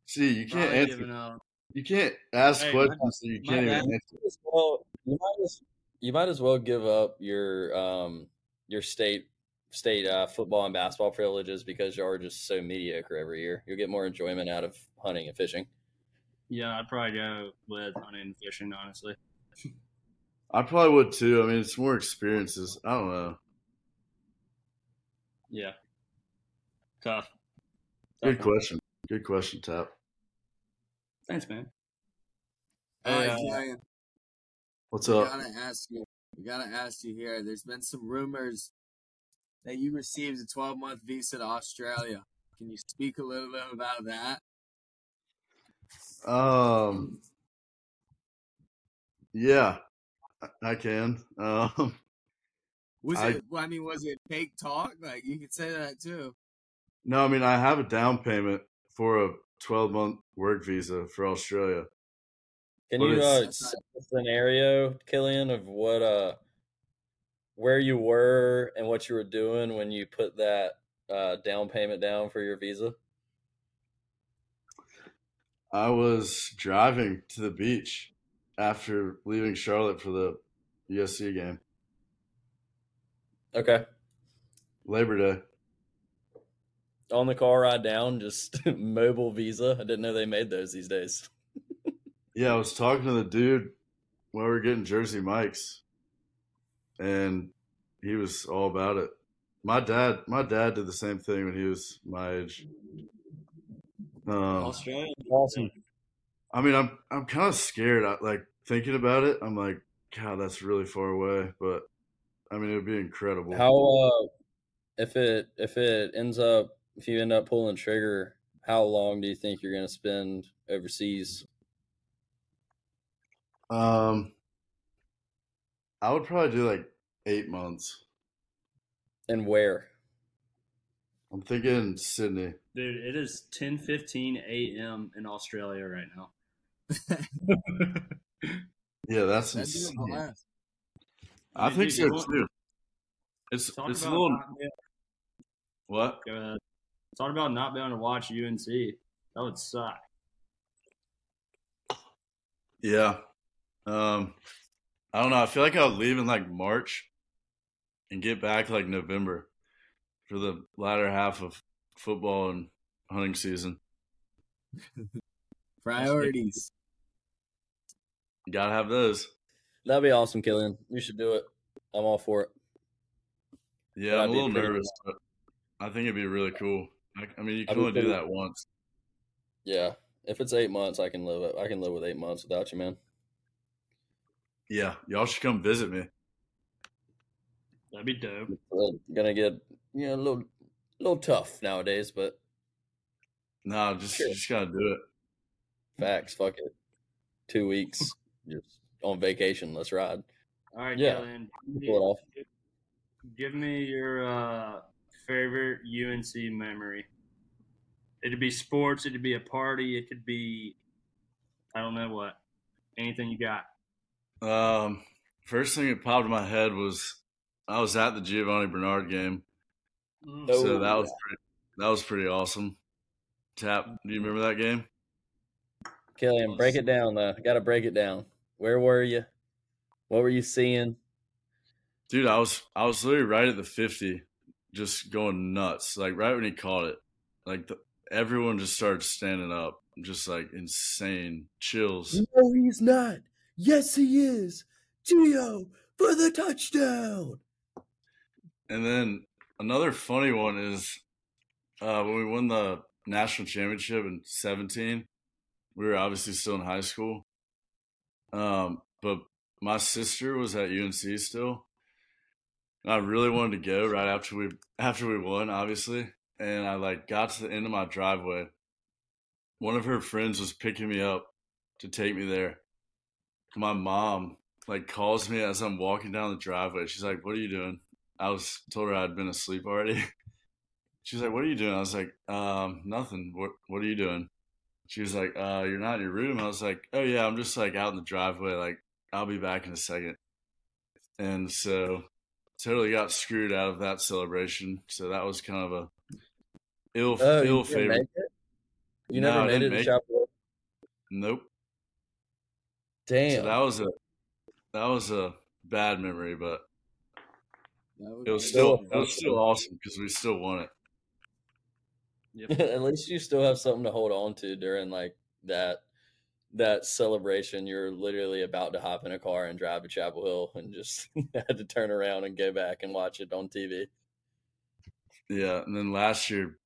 See, you can't probably answer. up. You can't ask Hey, questions my- that you can't bad. even answer. as well you might as you might as well give up your um your state state uh, football and basketball privileges because you are just so mediocre every year. You'll get more enjoyment out of hunting and fishing. Yeah, I'd probably go with hunting and fishing. Honestly, I probably would too. I mean, it's more experiences. I don't know. Yeah. Tough. Good Tough one. question. Good question, Tap. Thanks, man. All right, Hey, uh, Killian, What's we up? gotta ask you. We gotta ask you here. There's been some rumors that you received a 12 month visa to Australia. Can you speak a little bit about that? Um, yeah, I- can. Um, Was I- it? I mean, was it fake talk? Like you could say that too. no, I mean I have a down payment for a 12 month work visa for Australia. Can What you uh, set a scenario, Killian, of what uh where you were and what you were doing when you put that uh, down payment down for your visa? I was driving to the beach after leaving Charlotte for the USC game, Okay. Labor Day. On the car ride down, just mobile visa. I didn't know they made those these days. Yeah, I was talking to the dude while we were getting Jersey Mike's, and he was all about it. My dad, my dad did the same thing when he was my age. Um, Australia. Awesome. I mean, I'm I'm kind of scared. I, like thinking about it, I'm like, God, that's really far away. But I mean, it would be incredible. How uh if it if it ends up if you end up pulling trigger, how long do you think you're gonna spend overseas? Um, I would probably do like eight months. And where? I'm thinking Sydney. Dude, it is 10:15 a.m. in Australia right now. Yeah, that's That'd do it insane. last. I Dude, think dude, so want- too. It's Talk it's a little being, what? go ahead. Talk about not being able to watch UNC. That would suck. Yeah. Um, I don't know. I feel like I'll leave in like March and get back like November for the latter half of football and hunting season. Priorities. You gotta have those. That'd be awesome, Killian. You should do it. I'm all for it. Yeah, That'd I'm a little pretty nervous, but I think it'd be really cool. I, I mean, you That'd can only do pretty- that once. Yeah. If it's eight months, I can live it. I can live with eight months without you, man. Yeah, y'all should come visit me. That'd be dope. It's gonna get you know a little little tough nowadays, but No, just Sure. just gotta do it. facts, fuck it. Two weeks just on vacation. Let's ride. All right, Yeah. Killian, Pull it off. give me your uh, favorite UNC memory. It'd be sports. It'd be a party. It could be, I don't know what. Anything you got. Um, first thing that popped in my head was I was at the Giovani Bernard game, Mm. so Oh, that was pretty, that was pretty awesome. Tap, do you remember that game? Killian, break it down though. Got to break it down. Where were you? What were you seeing? Dude, I was I was literally right at the fifty, just going nuts. Like right when he caught it, like the, everyone just started standing up, just like insane chills. No, he's not. Yes, he is. Gio for the touchdown. And then another funny one is uh, when we won the national championship in 17, we were obviously still in high school. Um, but my sister was at UNC still. And I really wanted to go right after we after we won, obviously. And I like got to the end of my driveway. One of her friends was picking me up to take me there. My mom like calls me as I'm walking down the driveway. She's like, "What are you doing?" I was told her I'd been asleep already. She's like, "What are you doing?" I was like, um, "Nothing. What What are you doing?" She was like, uh, "You're not in your room." I was like, "Oh yeah, I'm just like out in the driveway. Like I'll be back in a second. And so, totally got screwed out of that celebration. So that was kind of a ill Oh, you ill didn't favorite. You never I made it make Chapel? Nope. Damn. So that was a that was a bad memory, but That would it was still Still that was still awesome because we still won it. At least you still have something to hold on to during like that that celebration, you're literally about to hop in a car and drive to Chapel Hill and just had to turn around and go back and watch it on TV. Yeah, and then last year,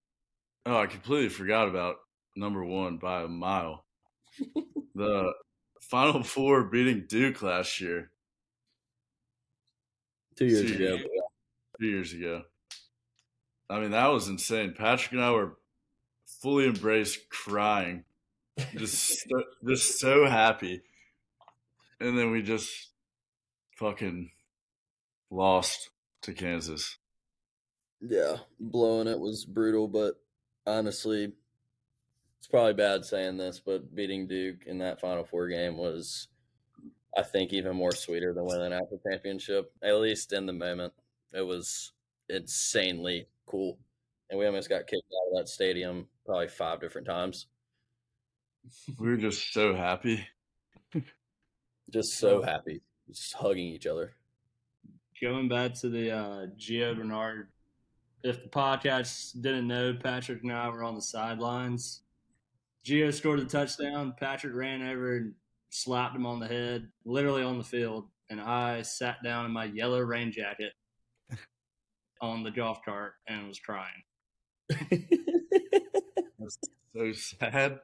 oh, I completely forgot about number one by a mile. the Final Four beating Duke last year, Two years Two ago. two years ago. I mean, that was insane. Patrick and I were fully embraced, crying, just so, just so happy, and then we just fucking lost to Kansas. Yeah, blowing it was brutal, but honestly, it's probably bad saying this, but beating Duke in that Final Four game was, I think, even more sweeter than winning an national championship. At least in the moment, it was insanely cool, and we almost got kicked out of that stadium probably five different times. We were just so happy. Just so happy, just hugging each other. Going back to the uh, Gio Bernard, if the podcast didn't know, Patrick and I were on the sidelines. Gio scored the touchdown. Patrick ran over and slapped him on the head, literally on the field. And I sat down in my yellow rain jacket on the golf cart and was crying. So sad.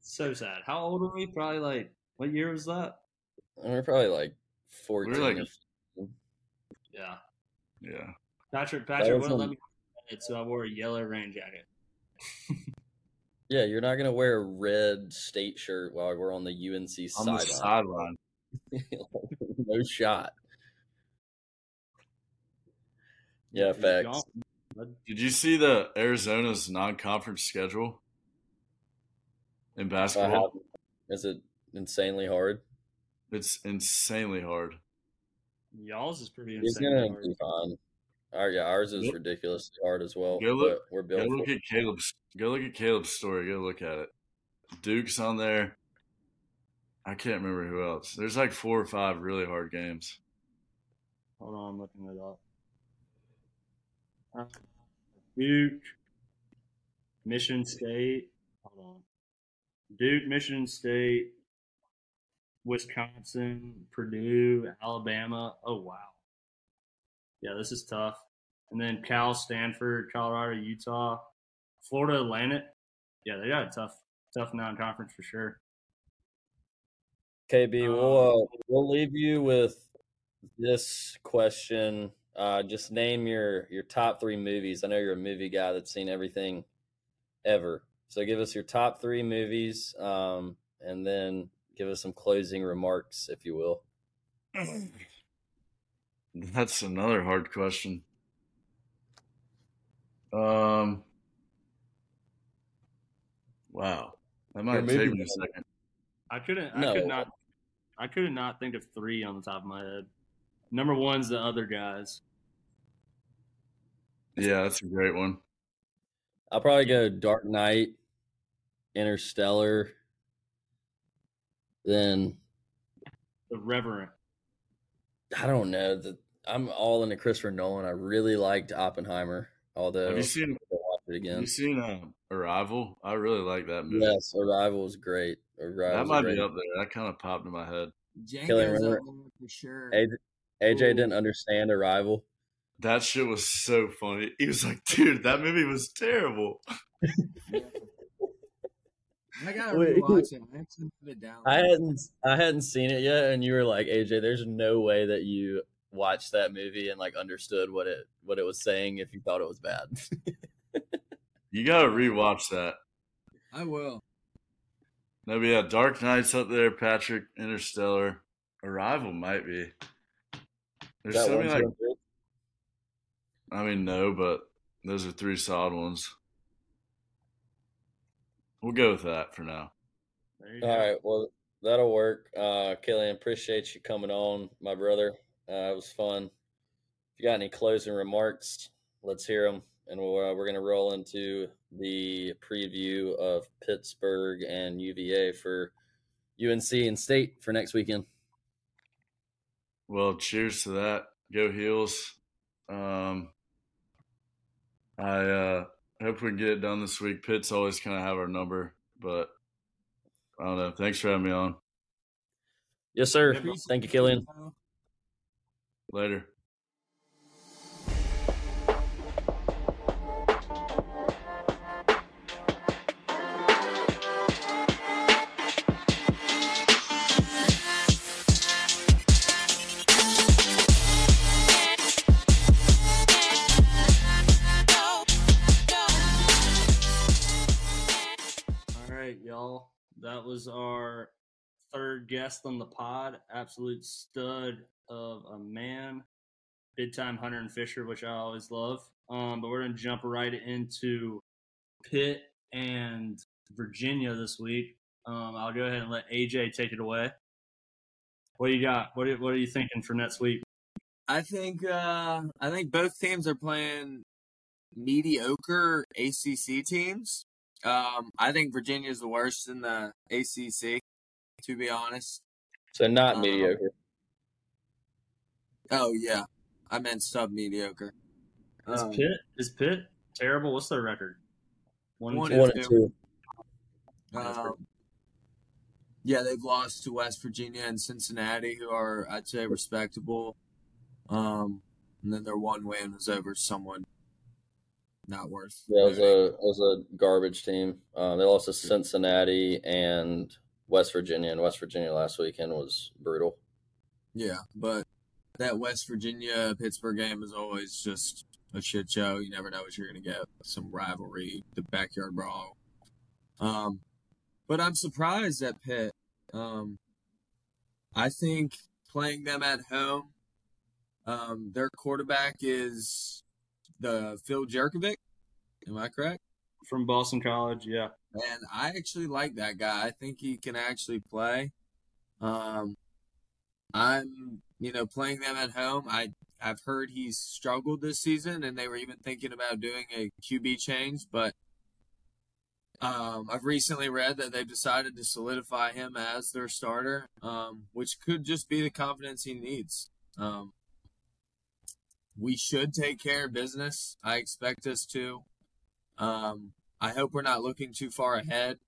So sad. How old are we? Probably like, what year was that? Uh, we're probably like fourteen. like- or 15. Yeah. Yeah. Patrick, Patrick wouldn't on- let me so I wore a yellow rain jacket. Yeah, you're not gonna wear a red state shirt while we're on the UNC On the sideline. sideline. no shot. Yeah, He's facts. Did you see the Arizona's non-conference schedule in basketball? have- Is it insanely hard? It's insanely hard. Y'all's is pretty It's insane. gonna hard. be fine. Our, yeah, ours is Go- ridiculously hard as well. go look- but we're Go look at Caleb's. Go look at Caleb's story. Go look at it. Duke's on there. I can't remember who else. There's like four or five really hard games. Hold on, I'm looking it up. Uh, Duke, Mission State. Hold on. Duke, Michigan State, Wisconsin, Purdue, Alabama. Oh wow. Yeah, this is tough. And then Cal, Stanford, Colorado, Utah, Florida Atlantic. Yeah, they got a tough, tough non-conference for sure. KB, Um, we'll uh, we'll leave you with this question. Uh, just name your your top three movies. I know you're a movie guy that's seen everything ever. So give us your top three movies, um, and then give us some closing remarks, if you will. That's another hard question. Um. Wow, that might Your take me a second. I couldn't. No. I could not. I could not think of three on the top of my head. Number one's the other guys. Yeah, that's a great one. I'll probably go Dark Knight, Interstellar, then The Revenant. I don't know. The, I'm all into Christopher Nolan. I really liked Oppenheimer, although Have you seen? I'll watch it Have you seen uh, Arrival? I really like that movie. Yes, Arrival was great. Arrival that was might great. be up there. That kind of popped in my head. Kelly, Django's up for sure. AJ, AJ didn't understand Arrival. That shit was so funny. He was like, "Dude, that movie was terrible." I gotta Wait. rewatch it. I actually put it down. I hadn't I hadn't seen it yet, and you were like, AJ, there's no way that you watched that movie and like understood what it what it was saying if you thought it was bad. You gotta rewatch that. I will. No, but yeah, Dark Knight's up there. Patrick, Interstellar, Arrival might be. There's that so one, many two, like and? I mean no, but those are three solid ones. We'll go with that for now. There you All go. right, well that'll work. Uh, Killian, appreciate you coming on, my brother. Uh, it was fun. If you got any closing remarks, let's hear them, and we're uh, we're gonna roll into the preview of Pittsburgh and UVA for UNC and State for next weekend. Well, cheers to that. Go Heels. Um, I uh, hope we can get it done this week. Pitt's always kind of have our number, but I don't know. Thanks for having me on. Yes, sir. Thank you, it, Killian. Later. That was our third guest on the pod. Absolute stud of a man. Big time hunter and fisher, which I always love. Um, but we're gonna jump right into Pitt and Virginia this week. Um, I'll go ahead and let AJ take it away. What do you got? What are, what are you thinking for next week? I think uh, I think both teams are playing mediocre ACC teams. Um, I think Virginia is the worst in the ACC, to be honest. So not Um, mediocre. Oh yeah, I meant sub mediocre. Is Um, Pitt is Pitt terrible? What's their record? One, One and One and two. Um, yeah, they've lost to West Virginia and Cincinnati, who are I'd say respectable. Um, and then their one win was over someone not worth. Yeah, it was a it was a garbage team. Uh, they lost to Cincinnati and West Virginia, and West Virginia last weekend was brutal. Yeah, but that West Virginia Pittsburgh game is always just a shit show. You never know what you're gonna get. Some rivalry, the backyard brawl. Um, but I'm surprised at Pitt. Um, I think playing them at home, um, their quarterback is the Phil Jurkovec. Am I correct? from Boston College. Yeah, And I actually like that guy. I think he can actually play. Um, I'm, you know, playing them at home. I I've heard he's struggled this season, and they were even thinking about doing a QB change. But um, I've recently read that they've decided to solidify him as their starter, um, which could just be the confidence he needs. Um, we should take care of business. I expect us to. Um, I hope we're not looking too far ahead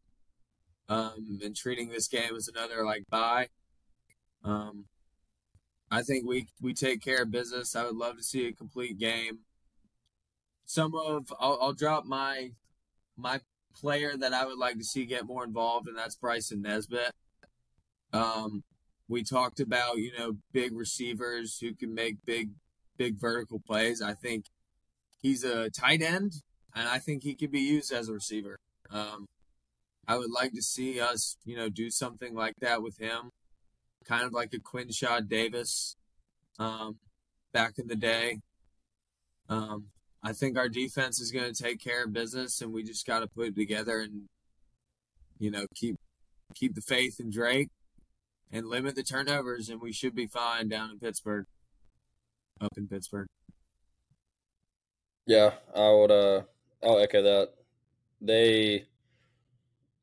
um, and treating this game as another like bye. Um, I think we we take care of business. I would love to see a complete game. Some of I'll, I'll drop my my player that I would like to see get more involved, and that's Bryson Nesbit. Um, we talked about you know big receivers who can make big big vertical plays. I think he's a tight end, and I think he could be used as a receiver. Um, I would like to see us, you know, do something like that with him, kind of like a Quinshad Davis um, back in the day. Um, I think our defense is going to take care of business, and we just got to put it together and, you know, keep keep the faith in Drake and limit the turnovers, and we should be fine down in Pittsburgh, up in Pittsburgh. Yeah, I would. Uh, I'll echo that. They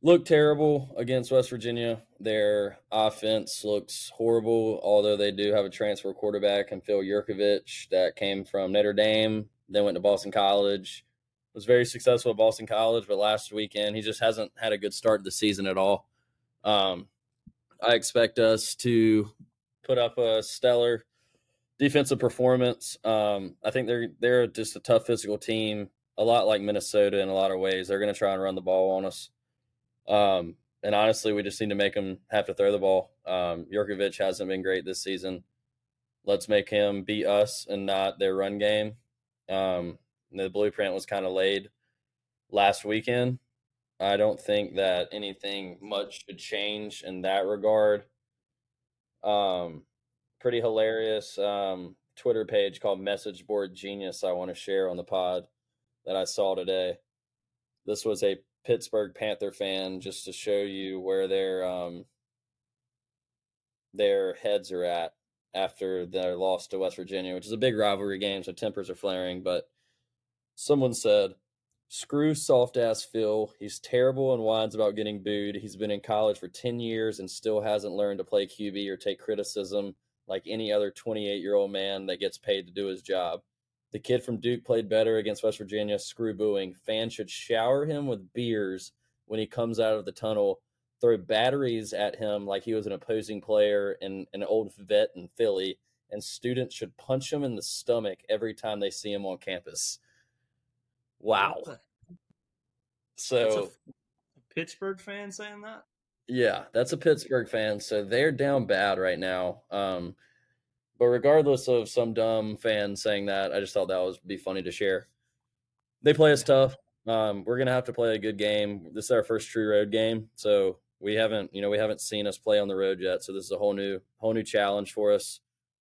look terrible against West Virginia. Their offense looks horrible, although they do have a transfer quarterback and Phil Jurkovec that came from Notre Dame, then went to Boston College. Was very successful at Boston College, but last weekend he just hasn't had a good start to the season at all. Um, I expect us to put up a stellar defensive performance. Um, I think they're they're just a tough physical team, a lot like Minnesota in a lot of ways. They're going to try and run the ball on us. Um, and honestly, we just need to make them have to throw the ball. Um, Jurkovec hasn't been great this season. Let's make him beat us and not their run game. Um, the blueprint was kind of laid last weekend. I don't think that anything much should change in that regard. Um, pretty hilarious um, Twitter page called Message Board Genius I want to share on the pod that I saw today. This was a Pittsburgh Panther fan just to show you where their um, their heads are at after their loss to West Virginia, which is a big rivalry game, so tempers are flaring. But someone said, Screw soft ass Phil. He's terrible and whines about getting booed. He's been in college for 10 years and still hasn't learned to play QB or take criticism like any other 28 year old man that gets paid to do his job. The kid from Duke played better against West Virginia. Screw booing. Fans should shower him with beers when he comes out of the tunnel throw batteries at him like he was an opposing player and an old vet in Philly, and students should punch him in the stomach every time they see him on campus. Wow. So Pittsburgh fan saying that? Yeah, that's a Pittsburgh fan, so they're down bad right now. Um, but regardless of some dumb fan saying that, I just thought that was be funny to share. They play us tough. Um, we're gonna have to play a good game. This is our first true road game, so we haven't, you know, we haven't seen us play on the road yet. So this is a whole new, whole new challenge for us.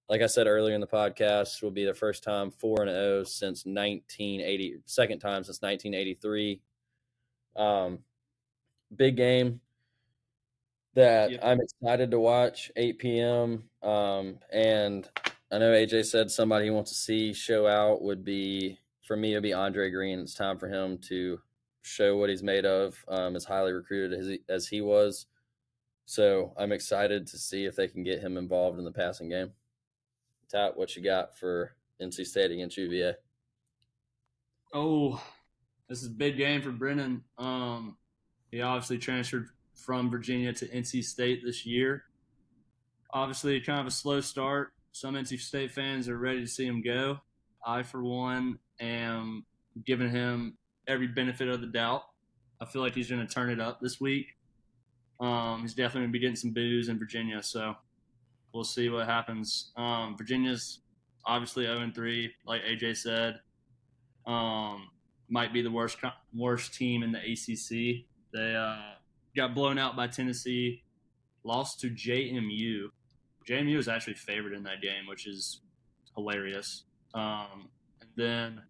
Like I said earlier in the podcast, will be the first time four and zero since 1980, second time since 1983. Um, big game that. I'm excited to watch. 8 p.m. Um, and I know AJ said somebody he wants to see show out would be for me. It'd be Andre Greene. It's time for him to show what he's made of. Um, as highly recruited as he, as he was, so I'm excited to see if they can get him involved in the passing game. Tap, what you got for NC State against UVA? Oh, this is a big game for Brennan. Um, he obviously transferred from Virginia to NC State this year. Obviously, kind of a slow start. Some NC State fans are ready to see him go. I, for one, am giving him every benefit of the doubt. I feel like he's going to turn it up this week. Um, he's definitely going to be getting some boos in Virginia, so we'll see what happens. Um, Virginia's obviously 0 3, like AJ said. Um, might be the worst worst team in the ACC. They uh, got blown out by Tennessee, lost to JMU. JMU was actually favored in that game, which is hilarious. Um, and then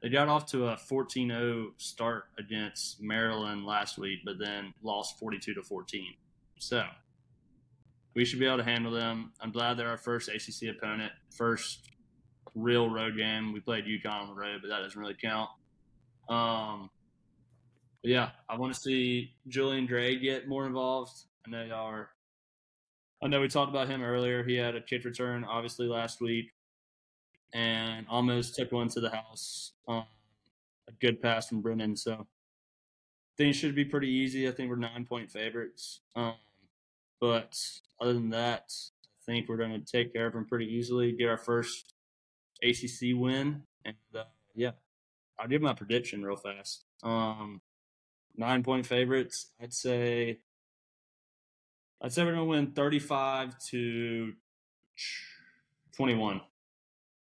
they got off to a 14-0 start against Maryland last week, but then lost 42 to 14. So we should be able to handle them. I'm glad they're our first ACC opponent, first real road game. We played UConn on the road, but that doesn't really count. Um, but yeah, I want to see Julian Gray get more involved. I know y'all are. I know we talked about him earlier. He had a kick return, obviously, last week, and almost took one to the house. Um, a good pass from Brennan. So things should be pretty easy. I think we're nine point favorites. Um, but other than that, I think we're going to take care of them pretty easily. Get our first ACC win, and uh, yeah, I'll give my prediction real fast. Um, nine point favorites. I'd say. I'd say we're gonna win thirty-five to twenty-one.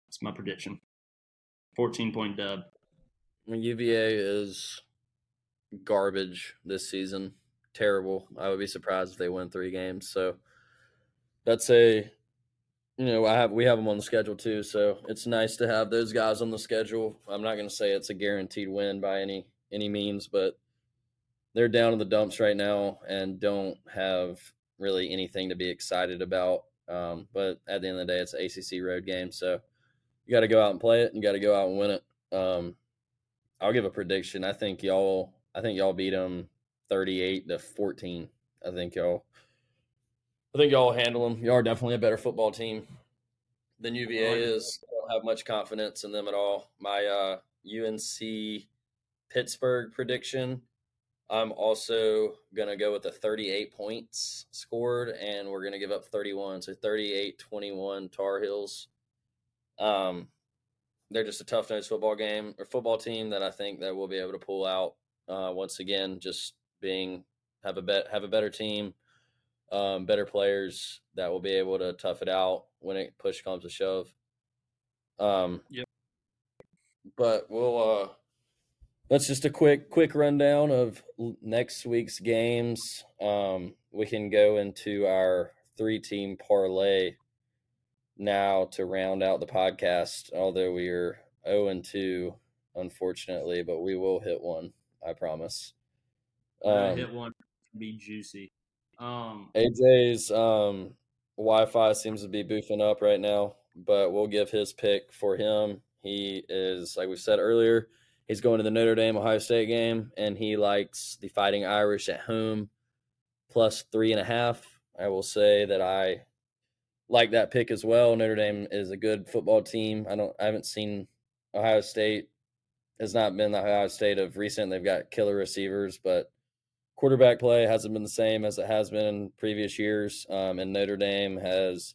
That's my prediction. Fourteen point dub. UVA is garbage this season. Terrible. I would be surprised if they win three games. So that's a, you know, I have we have them on the schedule too. So it's nice to have those guys on the schedule. I'm not going to say it's a guaranteed win by any any means, but they're down in the dumps right now and don't have really anything to be excited about. Um, but at the end of the day, it's an ACC road game, so you got to go out and play it, and you got to go out and win it. Um, I'll give a prediction. I think y'all. I think y'all beat them thirty-eight to fourteen. I think y'all. I think y'all handle them. Y'all are definitely a better football team than UVA is. I don't have much confidence in them at all. My uh, UNC Pittsburgh prediction. I'm also gonna go with the 38 points scored, and we're gonna give up 31. So 38-21 Tar Heels. Um, they're just a tough nosed football game or football team that I think that we'll be able to pull out. Uh, once again, just being have a bet have a better team, um, better players that will be able to tough it out when it push comes to shove. Um, Yep. But we'll uh, that's just a quick quick rundown of next week's games. Um, we can go into our three team parlay now to round out the podcast. Although we are zero and two, unfortunately, but we will hit one. I promise. Um, hit one, be juicy. Um, AJ's um, Wi-Fi seems to be boofing up right now, but we'll give his pick for him. He is, like we said earlier, he's going to the Notre Dame Ohio State game, and he likes the Fighting Irish at home plus three and a half. I will say that I like that pick as well. Notre Dame is a good football team. I don't, I haven't seen Ohio State has not been the Ohio State of recent. They've got killer receivers, but quarterback play hasn't been the same as it has been in previous years. Um, and Notre Dame has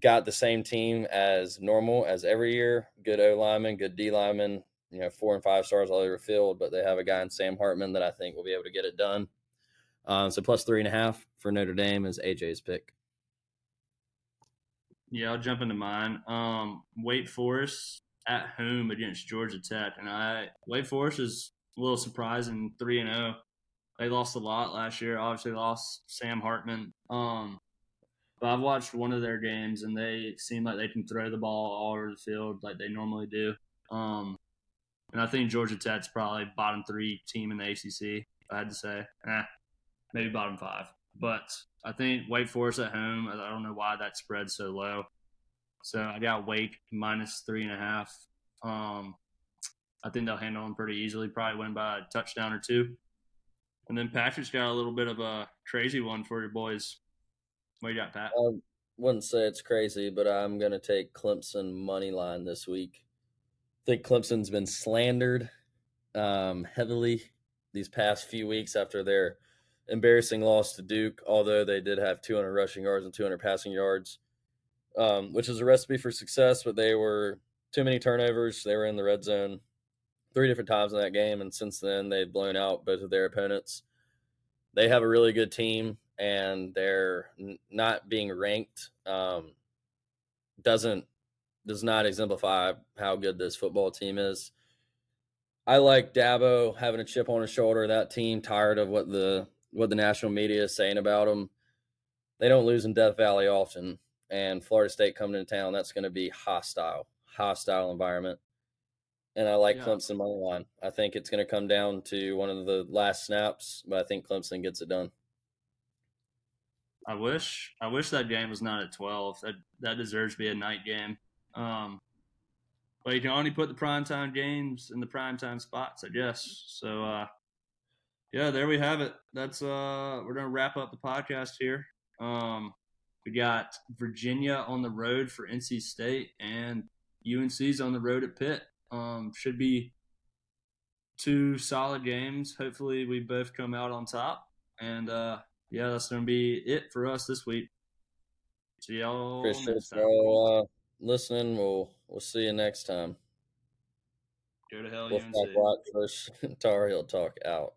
got the same team as normal as every year. Good O lineman, good D lineman, you know, four and five stars all over the field, but they have a guy in Sam Hartman that I think will be able to get it done. Um, so plus three and a half for Notre Dame is AJ's pick. Yeah, I'll jump into mine. Um, Wake Forest at home against Georgia Tech, and I Wake Forest is a little surprising, three and zero. Oh. They lost a lot last year. Obviously, lost Sam Hartman. Um, but I've watched one of their games, and they seem like they can throw the ball all over the field like they normally do. Um, and I think Georgia Tech's probably bottom three team in the ACC. I had to say, eh, maybe bottom five. But I think Wake Forest at home. I don't know why that spread's so low. So I got Wake minus three and a half. Um, I think they'll handle them pretty easily. Probably win by a touchdown or two. And then Patrick's got a little bit of a crazy one for your boys. What you got, Pat? I wouldn't say it's crazy, but I'm going to take Clemson money line this week. I think Clemson's been slandered um, heavily these past few weeks after their embarrassing loss to Duke, although they did have 200 rushing yards and 200 passing yards, um, which is a recipe for success, but they were too many turnovers. They were in the red zone three different times in that game, and since then they've blown out both of their opponents. They have a really good team, and they're not being ranked um, doesn't does not exemplify how good this football team is. I like Dabo having a chip on his shoulder. That team tired of what the what the national media is saying about them. They don't lose in Death Valley often, and Florida State coming into town, that's going to be hostile, hostile environment. And I like yeah. Clemson money line. I think it's going to come down to one of the last snaps, but I think Clemson gets it done. I wish I wish that game was not at twelve. That that deserves to be a night game. Um, but you can only put the primetime games in the primetime spots, I guess. So uh, yeah, there we have it. That's uh we're gonna wrap up the podcast here. Um we got Virginia on the road for NC State and UNC's on the road at Pitt. Um should be two solid games. Hopefully we both come out on top. And uh yeah, that's gonna be it for us this week. See y'all Appreciate next time. Listening. We'll we'll see you next time. Go to hell, Wolfpack. Rock first Tar Heel Talk out.